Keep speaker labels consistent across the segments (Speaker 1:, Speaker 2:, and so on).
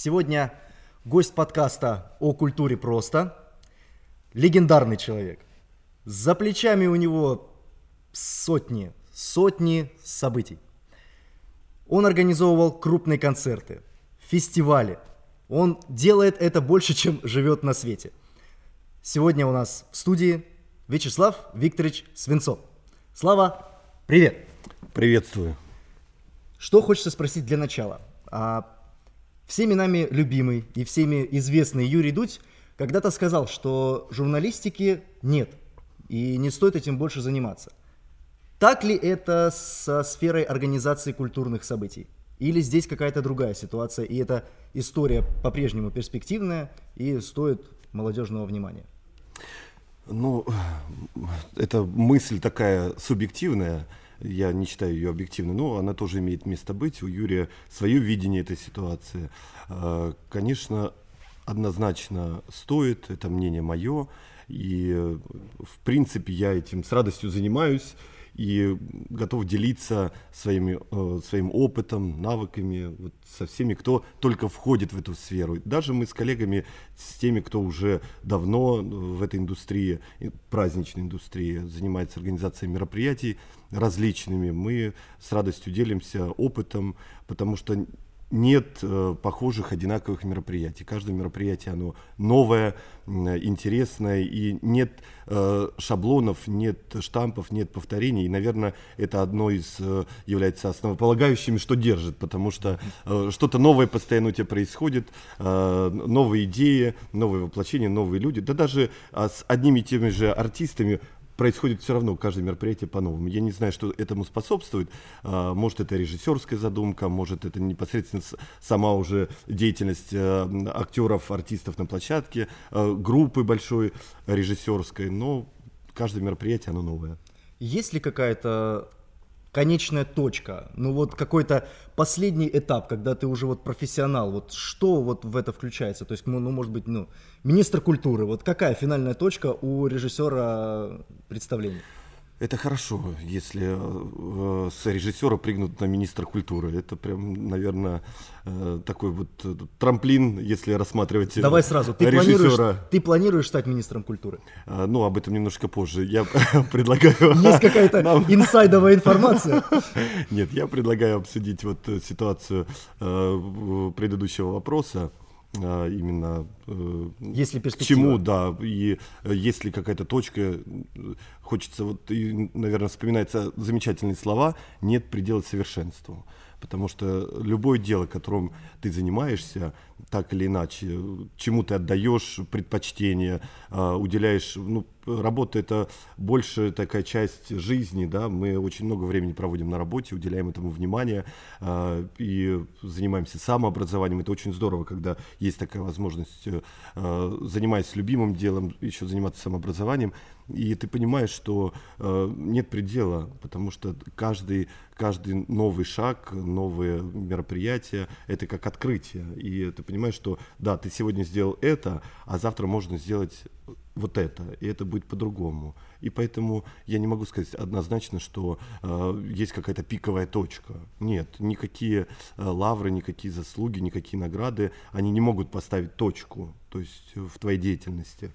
Speaker 1: Сегодня гость подкаста о культуре просто. Легендарный человек. За плечами у него сотни, сотни событий. Он организовывал крупные концерты, фестивали. Он делает это больше, чем живет на свете. Сегодня у нас в студии Вячеслав Викторович Свинцов. Слава, привет!
Speaker 2: Приветствую.
Speaker 1: Что хочется спросить для начала? А, всеми нами любимый и всеми известный Юрий Дудь когда-то сказал, что журналистики нет, и не стоит этим больше заниматься. Так ли это со сферой организации культурных событий? Или здесь какая-то другая ситуация, и эта история по-прежнему перспективная и стоит молодежного внимания?
Speaker 2: Ну, это мысль такая субъективная, я не считаю ее объективной, но она тоже имеет место быть. У Юрия свое видение этой ситуации. А, конечно, однозначно стоит, это мнение мое, и в принципе я этим с радостью занимаюсь и готов делиться своими, э, своим опытом, навыками вот, со всеми, кто только входит в эту сферу. Даже мы с коллегами, с теми, кто уже давно в этой индустрии, праздничной индустрии, занимается организацией мероприятий различными, мы с радостью делимся опытом, потому что нет э, похожих одинаковых мероприятий. Каждое мероприятие оно новое, интересное, и нет э, шаблонов, нет штампов, нет повторений. И, наверное, это одно из э, является основополагающими, что держит, потому что что-то новое постоянно у тебя происходит, новые идеи, новые воплощения, новые люди. Да даже э, с одними и теми же артистами происходит все равно каждое мероприятие по-новому. Я не знаю, что этому способствует. А, может, это режиссерская задумка, может, это непосредственно сама уже деятельность э, актеров, артистов на площадке, э, группы большой режиссерской, но каждое мероприятие, оно новое.
Speaker 1: Есть ли какая-то конечная точка, ну вот какой-то последний этап, когда ты уже вот профессионал, вот что вот в это включается, то есть, ну, может быть, ну, министр культуры, вот какая финальная точка у режиссера представления?
Speaker 2: Это хорошо, если э, с режиссера прыгнут на министра культуры. Это прям, наверное, э, такой вот э, трамплин, если рассматривать
Speaker 1: Давай сразу. Ты режиссера. Планируешь, ты планируешь стать министром культуры?
Speaker 2: А, ну, об этом немножко позже. Я предлагаю...
Speaker 1: Есть какая-то инсайдовая информация?
Speaker 2: Нет, я предлагаю обсудить вот ситуацию предыдущего вопроса. А, именно
Speaker 1: э, если к
Speaker 2: чему, да, и э, если какая-то точка, хочется вот, и, наверное, вспоминаются замечательные слова, нет предела совершенству потому что любое дело, которым ты занимаешься, так или иначе, чему ты отдаешь предпочтение, а, уделяешь, ну, работа это больше такая часть жизни, да, мы очень много времени проводим на работе, уделяем этому внимание а, и занимаемся самообразованием, это очень здорово, когда есть такая возможность, а, занимаясь любимым делом, еще заниматься самообразованием, и ты понимаешь, что э, нет предела, потому что каждый, каждый новый шаг, новые мероприятия – это как открытие. И ты понимаешь, что да, ты сегодня сделал это, а завтра можно сделать вот это, и это будет по-другому. И поэтому я не могу сказать однозначно, что э, есть какая-то пиковая точка. Нет, никакие э, лавры, никакие заслуги, никакие награды, они не могут поставить точку, то есть в твоей деятельности.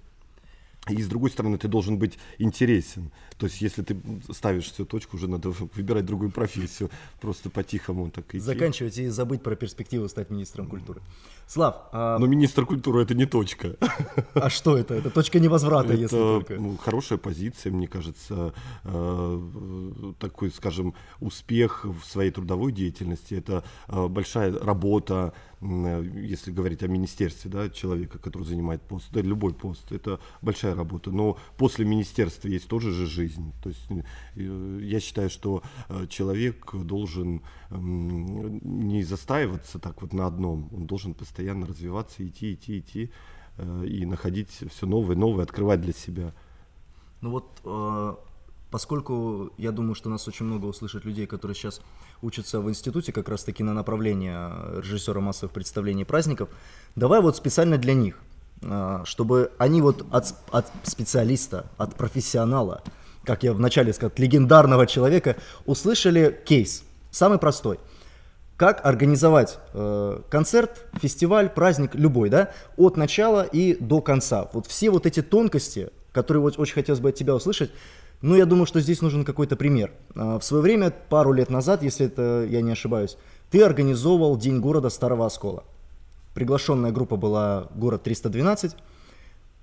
Speaker 2: И с другой стороны, ты должен быть интересен. То есть, если ты ставишь всю точку, уже надо выбирать другую профессию. Просто по-тихому так идти.
Speaker 1: Заканчивать и забыть про перспективу стать министром культуры. Слав.
Speaker 2: А... Но министр культуры это не точка.
Speaker 1: А что это? Это точка невозврата, это, если только.
Speaker 2: Хорошая позиция, мне кажется, э, такой, скажем, успех в своей трудовой деятельности. Это э, большая работа, если говорить о министерстве, да, человека, который занимает пост, да, любой пост, это большая работа. Но после министерства есть тоже же жизнь. То есть я считаю, что человек должен не застаиваться так вот на одном, он должен постоянно развиваться, идти, идти, идти э, и находить все новое, новое, открывать для себя.
Speaker 1: Ну вот, э, поскольку я думаю, что нас очень много услышат людей, которые сейчас учатся в институте как раз-таки на направление режиссера массовых представлений праздников, давай вот специально для них, э, чтобы они вот от, от специалиста, от профессионала, как я вначале сказал, от легендарного человека, услышали кейс – Самый простой. как организовать э, концерт, фестиваль, праздник любой, да, от начала и до конца. Вот все вот эти тонкости, которые вот очень хотелось бы от тебя услышать, ну, я думаю, что здесь нужен какой-то пример. Э, в свое время, пару лет назад, если это я не ошибаюсь, ты организовывал День города Старого Оскола. Приглашенная группа была город 312.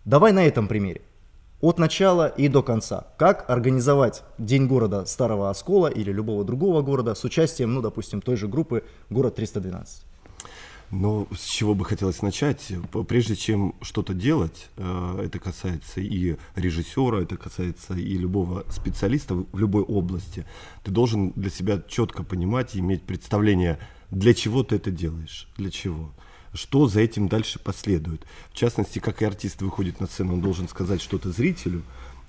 Speaker 1: Давай на этом примере от начала и до конца. Как организовать День города Старого Оскола или любого другого города с участием, ну, допустим, той же группы «Город 312».
Speaker 2: Ну, с чего бы хотелось начать? Прежде чем что-то делать, э, это касается и режиссера, это касается и любого специалиста в любой области, ты должен для себя четко понимать и иметь представление, для чего ты это делаешь, для чего что за этим дальше последует. В частности, как и артист выходит на сцену, он должен сказать что-то зрителю,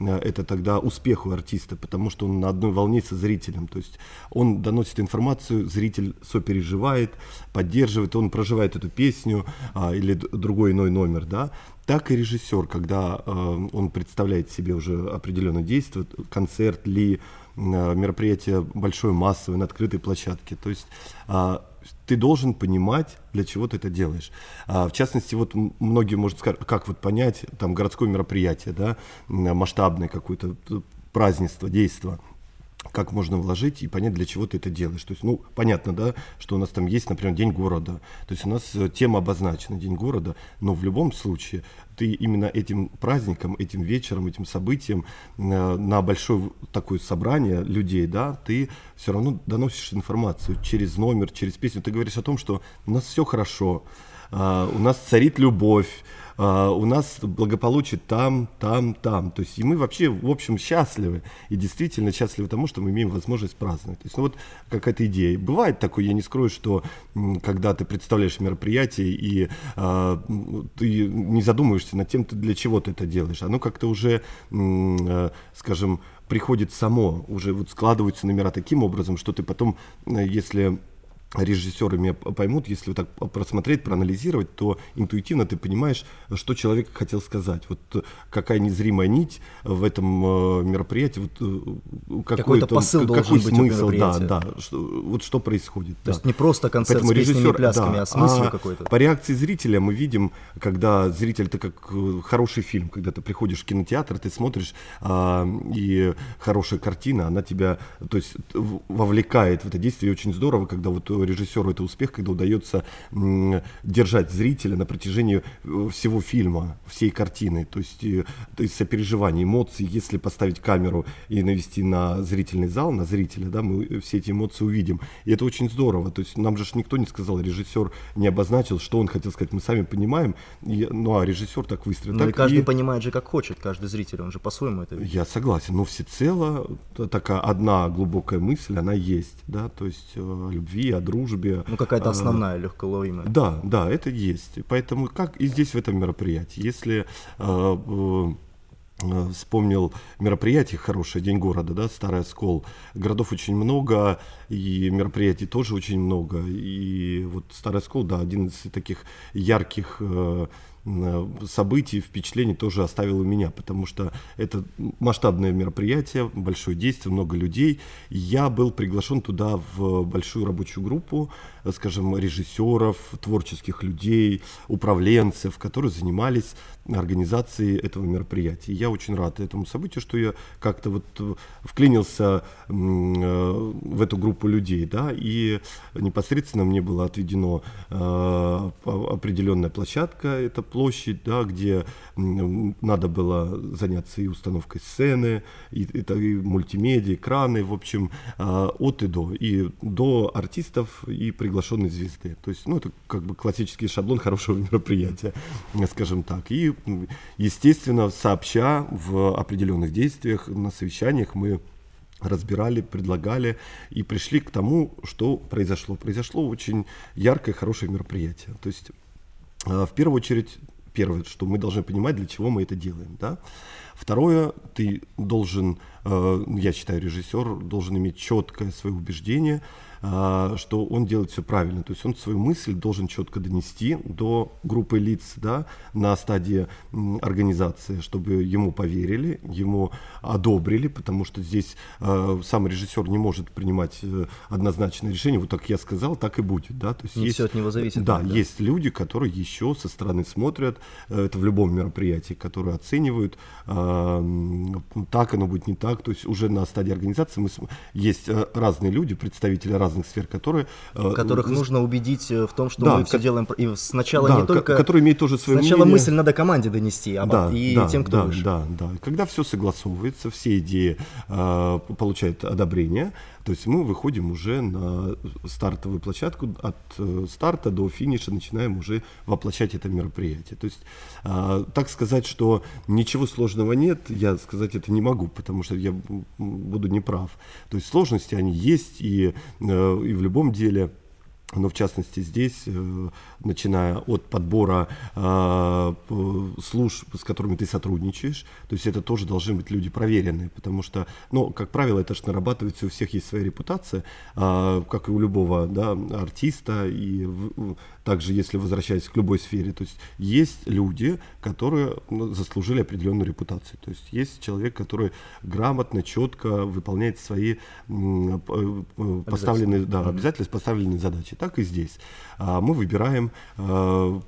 Speaker 2: это тогда успех у артиста, потому что он на одной волне со зрителем. То есть он доносит информацию, зритель сопереживает, поддерживает, он проживает эту песню а, или другой иной номер, да. Так и режиссер, когда э, он представляет себе уже определенное действие, концерт ли, э, мероприятие большой массовое на открытой площадке. То есть э, ты должен понимать, для чего ты это делаешь. А, в частности, вот многие, может сказать, как вот понять, там, городское мероприятие, да, масштабное какое-то празднество, действие как можно вложить и понять, для чего ты это делаешь. То есть, ну, понятно, да, что у нас там есть, например, День города. То есть у нас э, тема обозначена, День города, но в любом случае ты именно этим праздником, этим вечером, этим событием э, на большое такое собрание людей, да, ты все равно доносишь информацию через номер, через песню. Ты говоришь о том, что у нас все хорошо, э, у нас царит любовь, а, у нас благополучие там, там, там. То есть и мы вообще, в общем, счастливы. И действительно счастливы тому, что мы имеем возможность праздновать. То есть ну вот какая-то идея. Бывает такое, я не скрою, что когда ты представляешь мероприятие и а, ты не задумываешься над тем, для чего ты это делаешь. Оно как-то уже, а, скажем, приходит само, уже вот складываются номера таким образом, что ты потом, если режиссеры меня поймут, если вот так просмотреть, проанализировать, то интуитивно ты понимаешь, что человек хотел сказать. Вот э, какая незримая нить в этом э, мероприятии, вот
Speaker 1: э, какой то посыл
Speaker 2: какой
Speaker 1: должен
Speaker 2: смысл,
Speaker 1: быть
Speaker 2: да, да, что, вот что происходит.
Speaker 1: То да. есть не просто концерт Поэтому с песнями и плясками, да, а смысл
Speaker 2: а
Speaker 1: какой-то.
Speaker 2: По реакции зрителя мы видим, когда зритель, это как хороший фильм, когда ты приходишь в кинотеатр, ты смотришь, а, и хорошая картина, она тебя, то есть вовлекает в это действие, и очень здорово, когда вот режиссеру это успех, когда удается держать зрителя на протяжении э, всего фильма, всей картины. То есть, э, то есть сопереживание, эмоции, если поставить камеру и навести на зрительный зал, на зрителя, да, мы все эти эмоции увидим. И это очень здорово. То есть нам же никто не сказал, режиссер не обозначил, что он хотел сказать. Мы сами понимаем. И, ну а режиссер так выстрелил.
Speaker 1: Ну и каждый и... понимает же, как хочет, каждый зритель, он же по-своему это видит.
Speaker 2: Я согласен, но всецело такая одна глубокая мысль, она есть, да, то есть о любви, о дружбе.
Speaker 1: Ну, какая-то а, основная, легко ловимая.
Speaker 2: Да, да, это есть. Поэтому как и здесь в этом мероприятии. Если э, э, вспомнил мероприятие хорошее, День города, да, Старый Оскол. Городов очень много, и мероприятий тоже очень много. И вот Старый Оскол, да, один из таких ярких Э, событий, впечатлений тоже оставил у меня, потому что это масштабное мероприятие, большое действие, много людей. Я был приглашен туда в большую рабочую группу, э, скажем, режиссеров, творческих людей, управленцев, которые занимались организацией этого мероприятия. я очень рад этому событию, что я как-то вот э, вклинился в эту группу людей, да, и непосредственно мне было отведено определенная площадка, это площадь, да, где надо было заняться и установкой сцены, и, и, и мультимедиа, экраны, в общем, а, от и до, и до артистов и приглашенной звезды. То есть, ну, это как бы классический шаблон хорошего мероприятия, скажем так. И, естественно, сообща в определенных действиях, на совещаниях мы разбирали, предлагали и пришли к тому, что произошло. Произошло очень яркое, хорошее мероприятие. То есть в первую очередь, первое, что мы должны понимать, для чего мы это делаем. Да? Второе, ты должен, э, я считаю, режиссер должен иметь четкое свое убеждение, а, что он делает все правильно. То есть он свою мысль должен четко донести до группы лиц да, на стадии организации, чтобы ему поверили, ему одобрили, потому что здесь э, сам режиссер не может принимать э, однозначное решение. Вот так я сказал, так и будет. Да?
Speaker 1: То есть не есть, все от него зависит.
Speaker 2: Да, да, есть люди, которые еще со стороны смотрят, э, это в любом мероприятии, которые оценивают, э, так оно будет, не так. То есть уже на стадии организации мы, есть э, разные люди, представители разных сфер, которые...
Speaker 1: Э, Которых э, нужно убедить в том, что да, мы все делаем... И сначала
Speaker 2: да,
Speaker 1: не только...
Speaker 2: Которые имеют тоже свое
Speaker 1: Сначала мнение. мысль надо команде донести, а да, и да, тем, кто
Speaker 2: да,
Speaker 1: выше.
Speaker 2: Да, да. Когда все согласовывается, все идеи э, получают одобрение, то есть мы выходим уже на стартовую площадку, от э, старта до финиша начинаем уже воплощать это мероприятие. То есть, э, так сказать, что ничего сложного нет, я сказать это не могу, потому что я буду неправ. То есть сложности они есть и, э, и в любом деле но в частности здесь, э, начиная от подбора э, служб, с которыми ты сотрудничаешь, то есть это тоже должны быть люди проверенные, потому что, ну, как правило, это же нарабатывается, у всех есть своя репутация, а, как и у любого да, артиста, и также, если возвращаясь к любой сфере, то есть есть люди, которые ну, заслужили определенную репутацию, то есть есть человек, который грамотно, четко выполняет свои э, поставленные, да, обязательства, поставленные задачи так и здесь. А, мы выбираем а,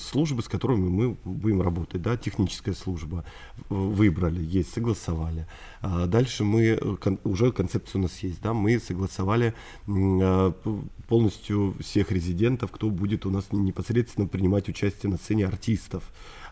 Speaker 2: службы, с которыми мы будем работать. Да? Техническая служба выбрали, есть, согласовали. А, дальше мы, уже концепция у нас есть, да? мы согласовали полностью всех резидентов, кто будет у нас непосредственно принимать участие на сцене артистов.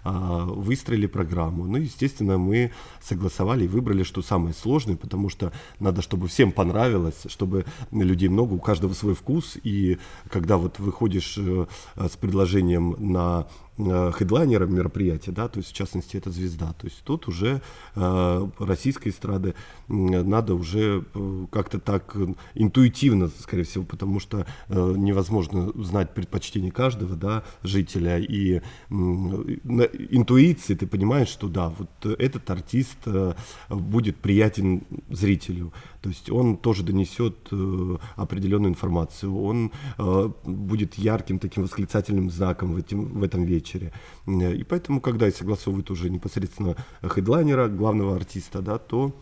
Speaker 2: А, выстроили программу. Ну, естественно, мы согласовали и выбрали, что самое сложное, потому что надо, чтобы всем понравилось, чтобы людей много, у каждого свой вкус, и когда вот выходишь э, с предложением на хедлайнером мероприятия, да, то есть в частности это звезда. То есть тут уже э, российской эстрады э, надо уже э, как-то так интуитивно, скорее всего, потому что э, невозможно знать предпочтение каждого, да, жителя. И э, на интуиции ты понимаешь, что да, вот этот артист э, будет приятен зрителю. То есть он тоже донесет э, определенную информацию, он э, будет ярким таким восклицательным знаком в, этим, в этом вечере. И поэтому, когда согласовывают уже непосредственно хедлайнера, главного артиста, да, то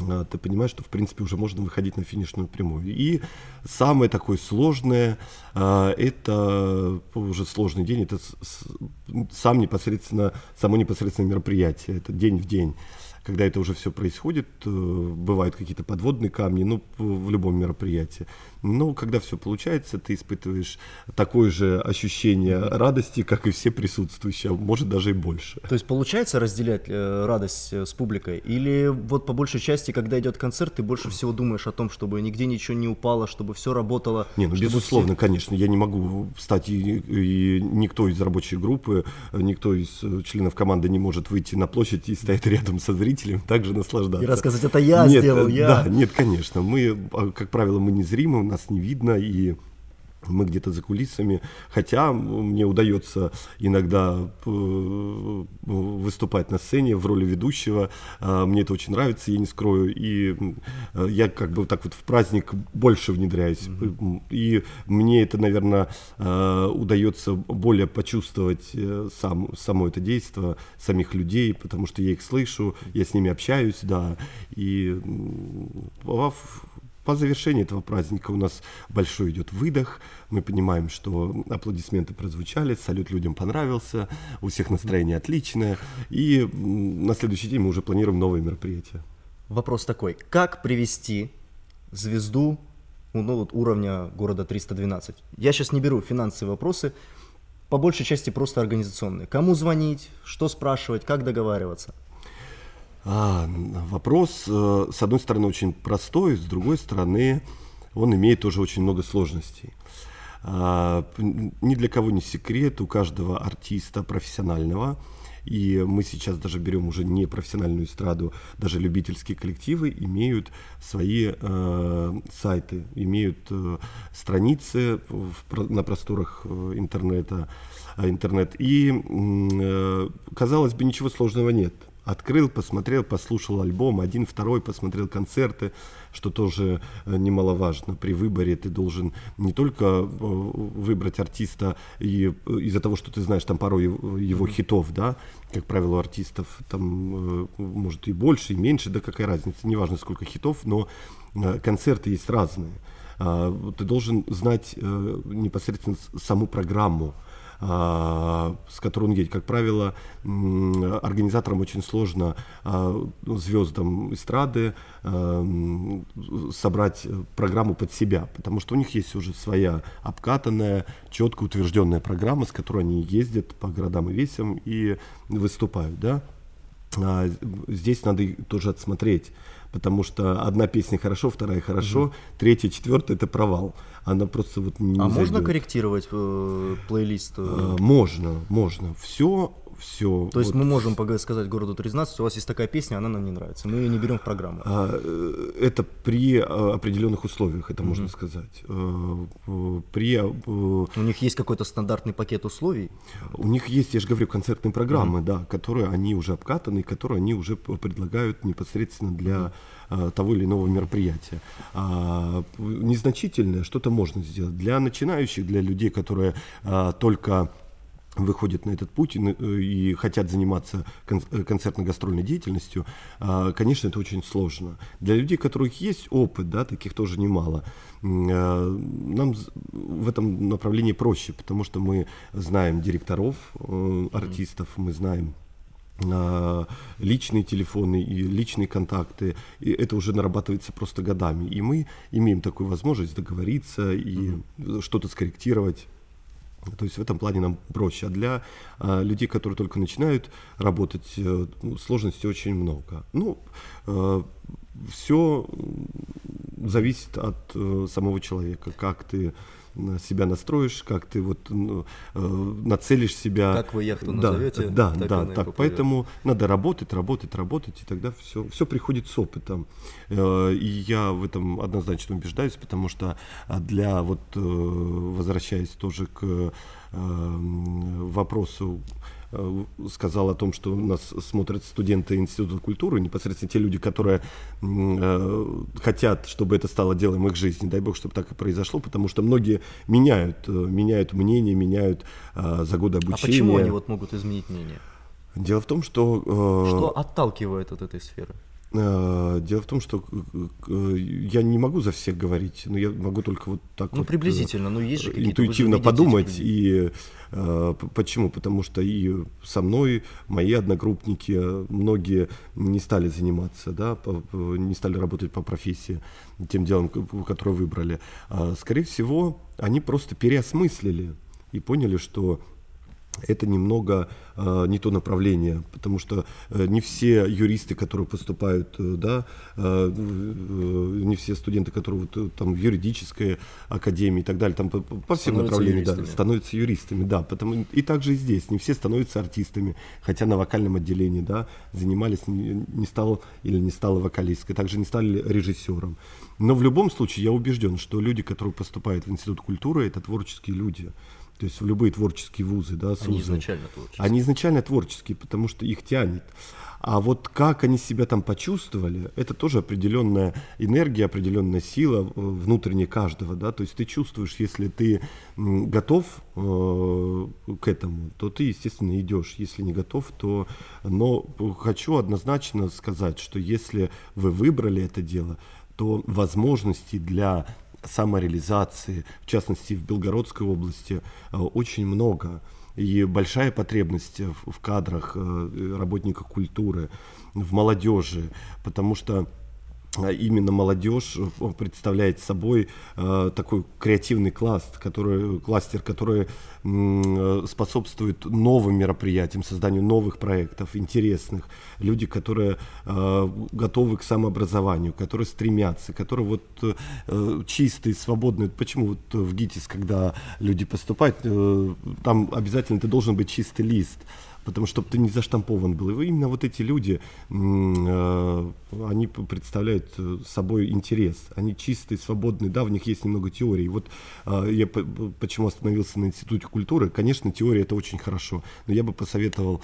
Speaker 2: э, ты понимаешь, что в принципе уже можно выходить на финишную прямую. И самое такое сложное, э, это уже сложный день, это сам непосредственно, само непосредственное мероприятие, это день в день когда это уже все происходит, э, бывают какие-то подводные камни, ну, в любом мероприятии. Но когда все получается, ты испытываешь такое же ощущение радости, как и все присутствующие, а может даже и больше.
Speaker 1: То есть получается разделять э, радость э, с публикой? Или вот по большей части, когда идет концерт, ты больше всего думаешь о том, чтобы нигде ничего не упало, чтобы все работало?
Speaker 2: Не, ну безусловно, все... конечно, я не могу встать, и, и никто из рабочей группы, никто из э, членов команды не может выйти на площадь и стоять рядом со зрителем, также наслаждаться.
Speaker 1: И рассказать, это я
Speaker 2: нет,
Speaker 1: сделал,
Speaker 2: я. Да, нет, конечно, мы, а, как правило, мы не зримы, нас не видно, и мы где-то за кулисами, хотя мне удается иногда э, выступать на сцене в роли ведущего, а, мне это очень нравится, я не скрою, и э, я как бы так вот в праздник больше внедряюсь, mm-hmm. и мне это, наверное, э, удается более почувствовать сам, само это действие, самих людей, потому что я их слышу, я с ними общаюсь, да, и по завершении этого праздника у нас большой идет выдох. Мы понимаем, что аплодисменты прозвучали, салют людям понравился, у всех настроение отличное. И на следующий день мы уже планируем новые мероприятия.
Speaker 1: Вопрос такой. Как привести звезду ну, вот уровня города 312? Я сейчас не беру финансовые вопросы, по большей части просто организационные. Кому звонить, что спрашивать, как договариваться?
Speaker 2: А, вопрос, э, с одной стороны, очень простой, с другой стороны, он имеет тоже очень много сложностей. А, ни для кого не секрет, у каждого артиста профессионального, и мы сейчас даже берем уже не профессиональную эстраду, даже любительские коллективы имеют свои э, сайты, имеют э, страницы в, на просторах э, интернета, интернет. И, э, казалось бы, ничего сложного нет – открыл, посмотрел, послушал альбом, один, второй, посмотрел концерты, что тоже э, немаловажно. При выборе ты должен не только э, выбрать артиста и э, из-за того, что ты знаешь там пару его, хитов, да, как правило, у артистов там может и больше, и меньше, да какая разница, неважно сколько хитов, но концерты есть разные. А, ты должен знать непосредственно саму программу, с которой он едет. Как правило, организаторам очень сложно а, звездам эстрады а, собрать программу под себя, потому что у них есть уже своя обкатанная, четко утвержденная программа, с которой они ездят по городам и весям и выступают, да. Здесь надо тоже отсмотреть потому что одна песня хорошо, вторая хорошо, угу. третья, четвертая это провал. Она просто вот не
Speaker 1: А зайдет. можно корректировать э, плейлист?
Speaker 2: Э, можно, можно. Все все.
Speaker 1: То есть вот. мы можем сказать городу 13, у вас есть такая песня, она нам не нравится, мы ее не берем в программу.
Speaker 2: А, э, это при а, определенных условиях, это mm можно сказать. А,
Speaker 1: при, у них есть какой-то стандартный пакет условий?
Speaker 2: У них есть, я же говорю, концертные программы, mm да, которые они уже обкатаны, которые они уже предлагают непосредственно для mm того или иного мероприятия. А, незначительное что-то можно сделать. Для начинающих, для людей, которые а, только выходят на этот путь и, хотят заниматься концертно-гастрольной деятельностью, а, конечно, это очень сложно. Для людей, у которых есть опыт, да, таких тоже немало, а, нам в этом направлении проще, потому что мы знаем директоров, э, артистов, мы знаем а, личные телефоны и личные контакты, и это уже нарабатывается просто годами. И мы имеем такую возможность договориться и mm-hmm. что-то скорректировать. То есть в этом плане нам проще. А для а, людей, которые только начинают работать, а, сложностей очень много. Ну, а, все зависит от а, самого человека, как ты себя настроишь, как ты вот ну, э, нацелишь себя.
Speaker 1: Как вы яхту назовете,
Speaker 2: да, так да, так. Поэтому надо работать, работать, работать, и тогда все, все приходит с опытом. Э, и я в этом однозначно убеждаюсь, потому что для вот э, возвращаясь тоже к вопросу Э, сказал о том, что нас смотрят студенты Института культуры, непосредственно те люди, которые э, хотят, чтобы это стало делом их жизни. Дай бог, чтобы так и произошло, потому что многие меняют, э, меняют мнение, меняют э, за годы обучения. А
Speaker 1: почему они вот могут изменить мнение?
Speaker 2: Дело в том, что...
Speaker 1: Э, что отталкивает от этой сферы?
Speaker 2: Э, дело в том, что э, я не могу за всех говорить, но я могу только вот так
Speaker 1: ну,
Speaker 2: вот
Speaker 1: приблизительно, но есть же
Speaker 2: интуитивно подумать. И э, почему? Потому что и со мной мои одногруппники многие не стали заниматься, да, не стали работать по профессии тем делом, которое выбрали. А, скорее всего, они просто переосмыслили и поняли, что это немного э, не то направление, потому что э, не все юристы, которые поступают, э, да, э, э, не все студенты, которые вот, э, там в юридической академии и так далее, там по, по всем направлениям да, становятся юристами, да, потому и также и здесь не все становятся артистами, хотя на вокальном отделении, да, занимались, не, не стал или не стала вокалисткой, также не стали режиссером. Но в любом случае я убежден, что люди, которые поступают в Институт культуры, это творческие люди. То есть в любые творческие вузы, да,
Speaker 1: СУЗы. Они изначально творческие.
Speaker 2: Они изначально творческие, потому что их тянет. А вот как они себя там почувствовали, это тоже определенная энергия, определенная сила э, внутренняя каждого, да, то есть ты чувствуешь, если ты готов э, к этому, то ты, естественно, идешь, если не готов, то, но хочу однозначно сказать, что если вы выбрали это дело, то возможностей для самореализации, в частности в Белгородской области, э, очень много. И большая потребность в, кадрах э, работников культуры, в молодежи, потому что именно молодежь э, представляет собой э, такой креативный кластер, который, кластер, который э, способствует новым мероприятиям, созданию новых проектов, интересных. Люди, которые э, готовы к самообразованию, которые стремятся, которые вот э, чистые, свободные. Почему вот в ГИТИС, когда люди поступают, э, там обязательно ты должен быть чистый лист потому что ты не заштампован был. И именно вот эти люди, э, они представляют э, собой интерес. Они чистые, свободные, да, в них есть немного теории. Вот э, я почему остановился на Институте культуры. Конечно, теория это очень хорошо, но я бы посоветовал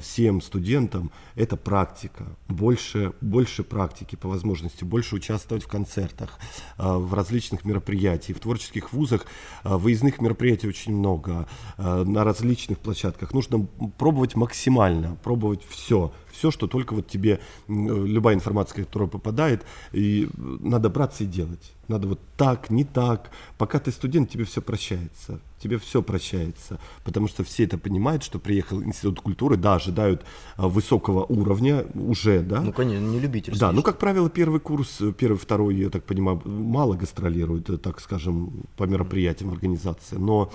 Speaker 2: всем студентам, это практика. Больше, больше практики по возможности, больше участвовать в концертах, в различных мероприятиях. В творческих вузах выездных мероприятий очень много, на различных площадках. Нужно пробовать максимально, пробовать все, все, что только вот тебе, любая информация, которая попадает, и надо браться и делать. Надо вот так, не так. Пока ты студент, тебе все прощается. Тебе все прощается. Потому что все это понимают, что приехал Институт культуры, да, ожидают а, высокого уровня уже, да.
Speaker 1: Ну, конечно, не любитель.
Speaker 2: Да, ну, как правило, первый курс, первый, второй, я так понимаю, мало гастролируют, так скажем, по мероприятиям организации. Но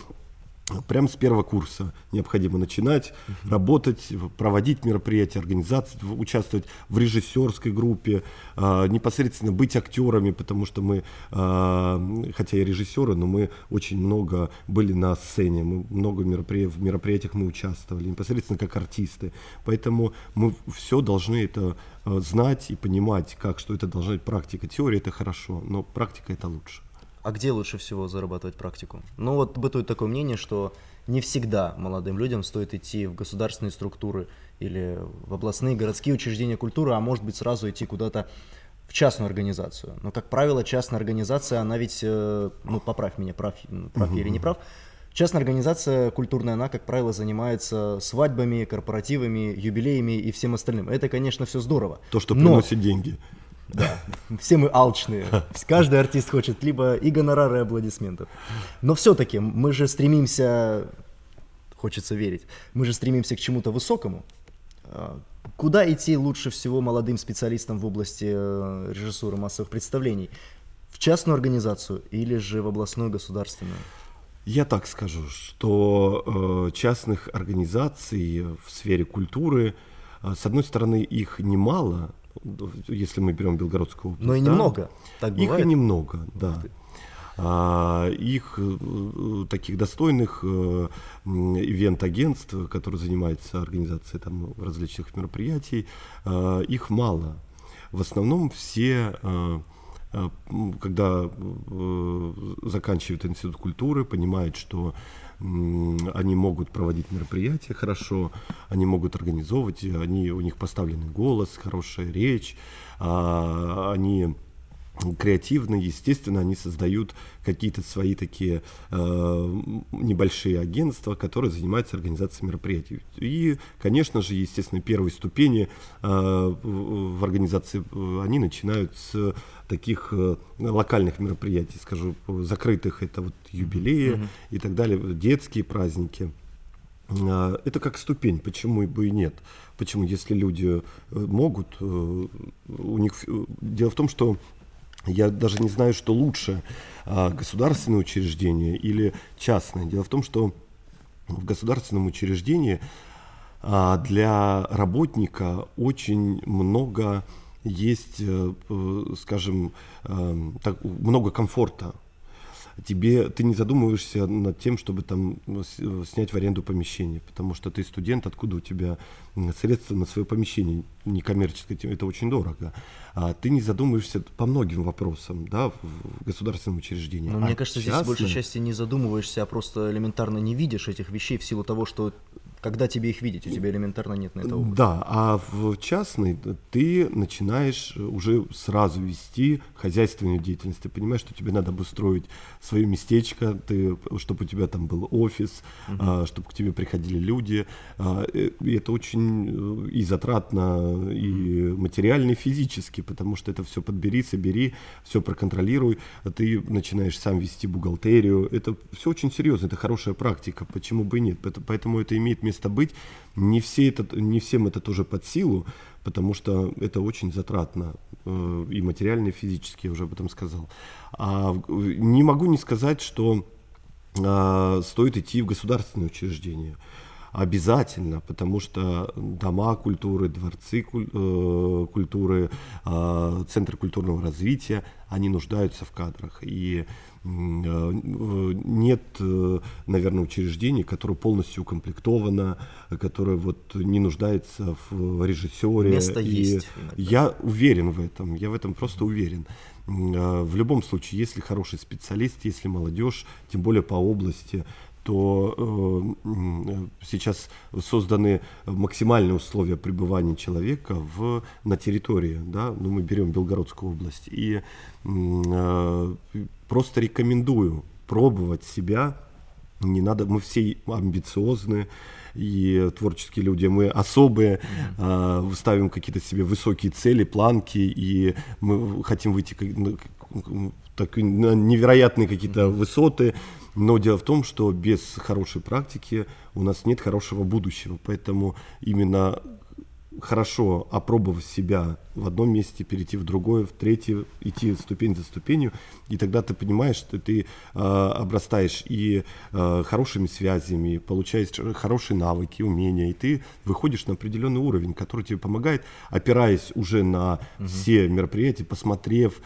Speaker 2: Прямо с первого курса необходимо начинать uh-huh. работать, проводить мероприятия, организации, участвовать в режиссерской группе, э, непосредственно быть актерами, потому что мы, э, хотя и режиссеры, но мы очень много были на сцене, мы много меропри... в мероприятиях мы участвовали, непосредственно как артисты. Поэтому мы все должны это э, знать и понимать, как что это должна быть практика. Теория это хорошо, но практика это лучше.
Speaker 1: А где лучше всего зарабатывать практику? Ну вот бытует такое мнение, что не всегда молодым людям стоит идти в государственные структуры или в областные городские учреждения культуры, а может быть сразу идти куда-то в частную организацию. Но, как правило, частная организация, она ведь, э, ну, поправь меня, прав, прав я или не прав, частная организация культурная, она, как правило, занимается свадьбами, корпоративами, юбилеями и всем остальным. Это, конечно, все здорово.
Speaker 2: То, что приносит деньги.
Speaker 1: Да, все мы алчные. Каждый артист хочет либо и гонорары, и аплодисментов. Но все-таки мы же стремимся, хочется верить, мы же стремимся к чему-то высокому. А, куда идти лучше всего молодым специалистам в области э, режиссуры массовых представлений? В частную организацию или же в областную государственную?
Speaker 2: Я так скажу, что э, частных организаций в сфере культуры, э, с одной стороны, их немало, если мы берем Белгородскую область.
Speaker 1: Но и немного,
Speaker 2: да, так бывает? Их и немного, да. А, их э, таких достойных э, ивент-агентств, которые занимаются организацией там, различных мероприятий, э, их мало. В основном все когда заканчивают институт культуры, понимают, что они могут проводить мероприятия хорошо, они могут организовывать, они, у них поставленный голос, хорошая речь, а, они креативно, естественно, они создают какие-то свои такие э, небольшие агентства, которые занимаются организацией мероприятий. И, конечно же, естественно, первые ступени э, в организации э, они начинают с таких э, локальных мероприятий, скажу, закрытых, это вот юбилеи mm-hmm. и так далее, детские праздники. Э, это как ступень, почему бы и нет. Почему, если люди э, могут, у них дело в том, что я даже не знаю, что лучше, а, государственное учреждение или частное. Дело в том, что в государственном учреждении а, для работника очень много есть, э, скажем, э, много комфорта тебе ты не задумываешься над тем, чтобы там снять в аренду помещение, потому что ты студент, откуда у тебя средства на свое помещение некоммерческое, это очень дорого. А ты не задумываешься по многим вопросам, да, в государственном учреждении.
Speaker 1: Но
Speaker 2: а
Speaker 1: мне кажется, частным... здесь большей части не задумываешься, а просто элементарно не видишь этих вещей в силу того, что когда тебе их видеть, у тебя элементарно нет на это опыта.
Speaker 2: Да, а в частной ты начинаешь уже сразу вести хозяйственную деятельность. Ты понимаешь, что тебе надо обустроить свое местечко, ты, чтобы у тебя там был офис, угу. а, чтобы к тебе приходили люди. А, э, и это очень э, и затратно, и материально, и физически, потому что это все подбери, собери, все проконтролируй. Ты начинаешь сам вести бухгалтерию. Это все очень серьезно, это хорошая практика, почему бы и нет. Поэтому это имеет место место быть. Не, все это, не всем это тоже под силу, потому что это очень затратно э, и материально, и физически, я уже об этом сказал. А не могу не сказать, что э, стоит идти в государственные учреждения. обязательно, потому что дома культуры, дворцы э, культуры, э, центры культурного развития, они нуждаются в кадрах. И нет, наверное, учреждений, которое полностью укомплектовано, которое вот не нуждается в режиссере.
Speaker 1: Место и есть.
Speaker 2: Иногда. Я уверен в этом, я в этом просто уверен. В любом случае, если хороший специалист, если молодежь, тем более по области, то э, сейчас созданы максимальные условия пребывания человека в, на территории, да, ну мы берем Белгородскую область, и э, просто рекомендую пробовать себя, не надо, мы все амбициозные и творческие люди, мы особые, э, ставим какие-то себе высокие цели, планки, и мы хотим выйти так, на невероятные какие-то высоты, но дело в том, что без хорошей практики у нас нет хорошего будущего. Поэтому именно хорошо опробовав себя в одном месте, перейти в другое, в третье, идти ступень за ступенью, и тогда ты понимаешь, что ты э, обрастаешь и э, хорошими связями, получаешь хорошие навыки, умения, и ты выходишь на определенный уровень, который тебе помогает, опираясь уже на угу. все мероприятия, посмотрев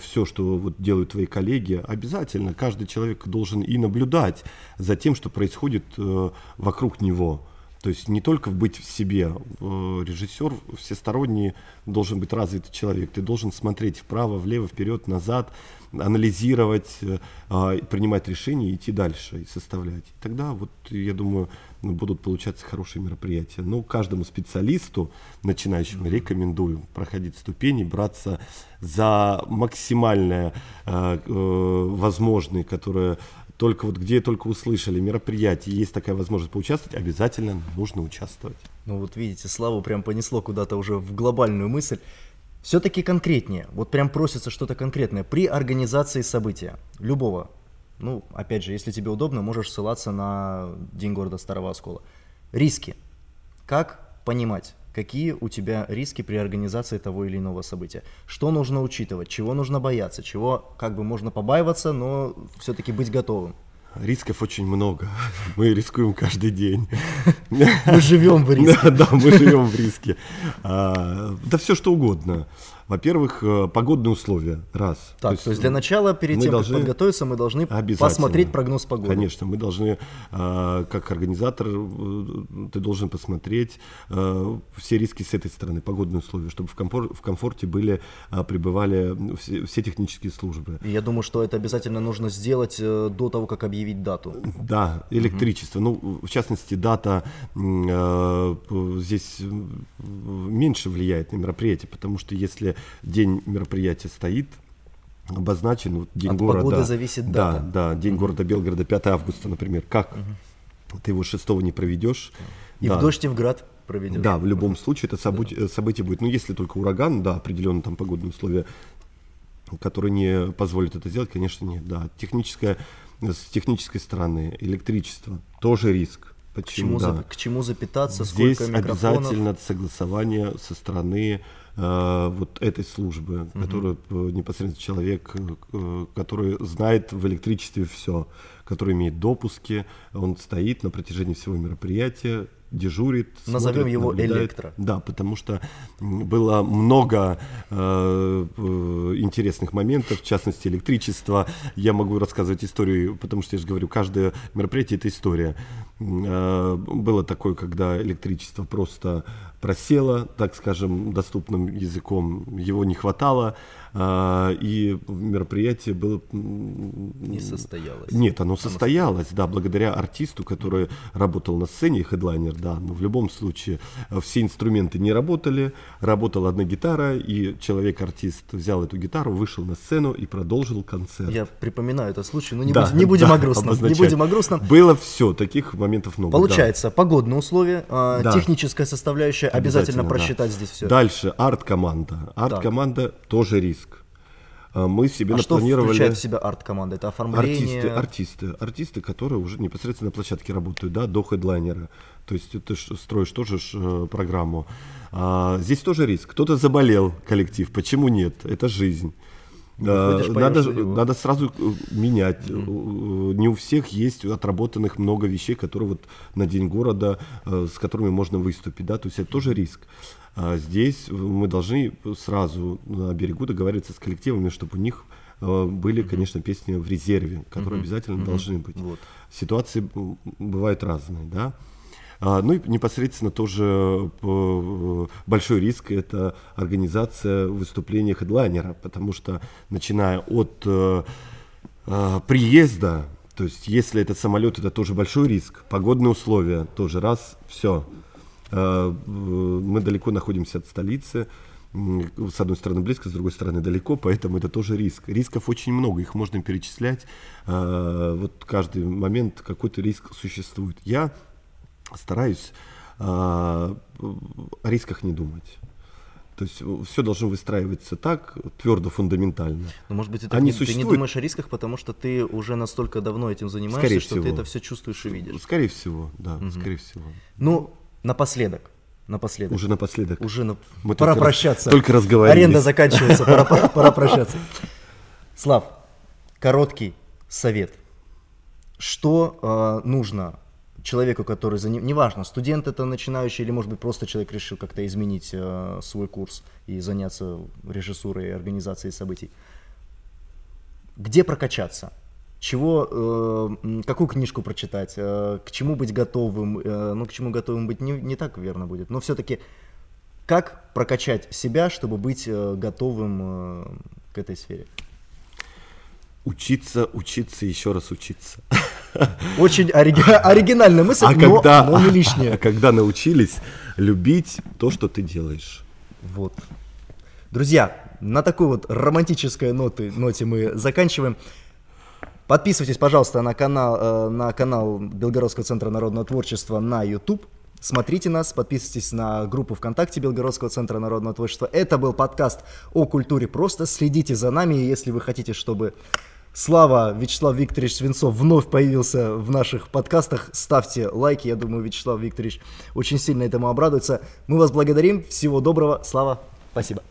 Speaker 2: все, что вот делают твои коллеги, обязательно каждый человек должен и наблюдать за тем, что происходит э, вокруг него. То есть не только быть в себе. Э, режиссер всесторонний должен быть развитый человек. Ты должен смотреть вправо, влево, вперед, назад, анализировать, э, а, принимать решения, идти дальше и составлять. И тогда, вот, я думаю, ну, будут получаться хорошие мероприятия. Но каждому специалисту, начинающему, рекомендую проходить ступени, браться за максимальное э, возможное, которое только вот где только услышали мероприятие, есть такая возможность поучаствовать, обязательно нужно участвовать.
Speaker 1: Ну вот видите, Славу прям понесло куда-то уже в глобальную мысль. Все-таки конкретнее, вот прям просится что-то конкретное при организации события, любого. Ну, опять же, если тебе удобно, можешь ссылаться на День города Старого Оскола. Риски. Как понимать, какие у тебя риски при организации того или иного события? Что нужно учитывать, чего нужно бояться, чего как бы можно побаиваться, но все-таки быть готовым?
Speaker 2: Рисков очень много. Мы рискуем каждый день.
Speaker 1: Мы живем в риске.
Speaker 2: Да, мы живем в риске. А, да все что угодно. Во-первых, э, погодные условия, раз.
Speaker 1: Так, то есть, то есть для начала, перед тем, должны... как подготовиться, мы должны посмотреть прогноз погоды.
Speaker 2: Конечно, мы должны, э, как организатор, э, ты должен посмотреть все риски с этой стороны, погодные условия, чтобы в, комфор в комфорте были, пребывали все, все технические службы.
Speaker 1: И я думаю, что это обязательно нужно сделать до того, как объявить дату.
Speaker 2: Да, электричество. Угу. Ну, в частности, дата здесь меньше влияет на мероприятие, потому что если день мероприятия стоит, обозначен вот день
Speaker 1: От
Speaker 2: города.
Speaker 1: Погоды зависит
Speaker 2: дата. Да, да, день угу. города Белгорода 5 августа, например. Как угу. ты его 6 не проведешь?
Speaker 1: И да. в дождь и в град проведешь.
Speaker 2: Да, в любом случае это событие, да. событие будет. Ну, если только ураган, да, определенные там погодные условия, которые не позволят это сделать, конечно, нет. Да, техническая, с технической стороны электричество тоже риск.
Speaker 1: Почему? К чему, да. за, к чему запитаться?
Speaker 2: Здесь обязательно согласование со стороны Э, вот этой службы, угу. которую э, непосредственно человек, э, который знает в электричестве все, который имеет допуски, он стоит на протяжении всего мероприятия, дежурит.
Speaker 1: Назовем смотрит, его наблюдает. электро.
Speaker 2: Да, потому что было много э, интересных моментов, в частности электричество. Я могу рассказывать историю, потому что я же говорю, каждое мероприятие это история. Э, было такое, когда электричество просто просело, так скажем, доступным языком, его не хватало. А, и мероприятие было...
Speaker 1: Не состоялось.
Speaker 2: Нет, оно состоялось, да, благодаря артисту, который работал на сцене, хедлайнер, да, но в любом случае э, все инструменты не работали, работала одна гитара, и человек-артист взял эту гитару, вышел на сцену и продолжил концерт.
Speaker 1: Я припоминаю этот случай, но не, да, будем, не будем да, о грустном. Не будем о грустном.
Speaker 2: Было все, таких моментов много.
Speaker 1: Получается, да. погодные условия, а, да. техническая составляющая, обязательно, обязательно просчитать да. здесь все.
Speaker 2: Дальше арт-команда. Арт-команда тоже риск. А, мы себе а напланировали...
Speaker 1: что включает в себя арт-команда? Это оформление?
Speaker 2: Артисты, артисты, артисты, которые уже непосредственно на площадке работают, да, до хедлайнера. То есть ты строишь тоже э, программу. А, здесь тоже риск. Кто-то заболел, коллектив, почему нет? Это жизнь. Выходишь, надо, надо сразу э, менять. Mm-hmm. Не у всех есть отработанных много вещей, которые вот на День города, с которыми можно выступить, да, то есть это тоже риск. А здесь мы должны сразу на берегу договариваться с коллективами, чтобы у них были, конечно, песни в резерве, которые mm-hmm. обязательно mm-hmm. должны быть. Вот. Ситуации бывают разные, да. А, ну и непосредственно тоже э, большой риск – это организация выступления хедлайнера, потому что начиная от э, э, приезда, то есть если этот самолет – это тоже большой риск, погодные условия тоже раз, все. Мы далеко находимся от столицы, с одной стороны близко, с другой стороны далеко, поэтому это тоже риск. Рисков очень много, их можно перечислять. Вот каждый момент какой-то риск существует. Я стараюсь а, о рисках не думать. То есть все должно выстраиваться так, твердо, фундаментально. Но,
Speaker 1: ну, может быть, это Они не, существуют... ты не думаешь о рисках, потому что ты уже настолько давно этим занимаешься, скорее что всего. ты это все чувствуешь и видишь.
Speaker 2: Скорее всего, да, угу. скорее всего.
Speaker 1: Ну, напоследок. Напоследок.
Speaker 2: Уже напоследок.
Speaker 1: Уже на... Мы пора только прощаться.
Speaker 2: Только разговаривали.
Speaker 1: Аренда заканчивается, пора, пора прощаться. Слав, короткий совет. Что э, нужно человеку, который за ним, неважно, студент это начинающий или, может быть, просто человек решил как-то изменить э, свой курс и заняться режиссурой и организацией событий. Где прокачаться? Чего, э, какую книжку прочитать? Э, к чему быть готовым? Э, ну, к чему готовым быть не, не так верно будет. Но все-таки как прокачать себя, чтобы быть э, готовым э, к этой сфере?
Speaker 2: Учиться, учиться, еще раз учиться.
Speaker 1: Очень ориги... оригинальная мысль, а но, когда, но не лишняя.
Speaker 2: А когда научились любить то, что ты делаешь.
Speaker 1: Вот. Друзья, на такой вот романтической ноты, ноте мы заканчиваем. Подписывайтесь, пожалуйста, на канал, э, на канал Белгородского центра народного творчества на YouTube. Смотрите нас, подписывайтесь на группу ВКонтакте Белгородского центра народного творчества. Это был подкаст о культуре просто. Следите за нами, если вы хотите, чтобы Слава Вячеслав Викторович Свинцов вновь появился в наших подкастах. Ставьте лайки, я думаю, Вячеслав Викторович очень сильно этому обрадуется. Мы вас благодарим. Всего доброго. Слава, спасибо.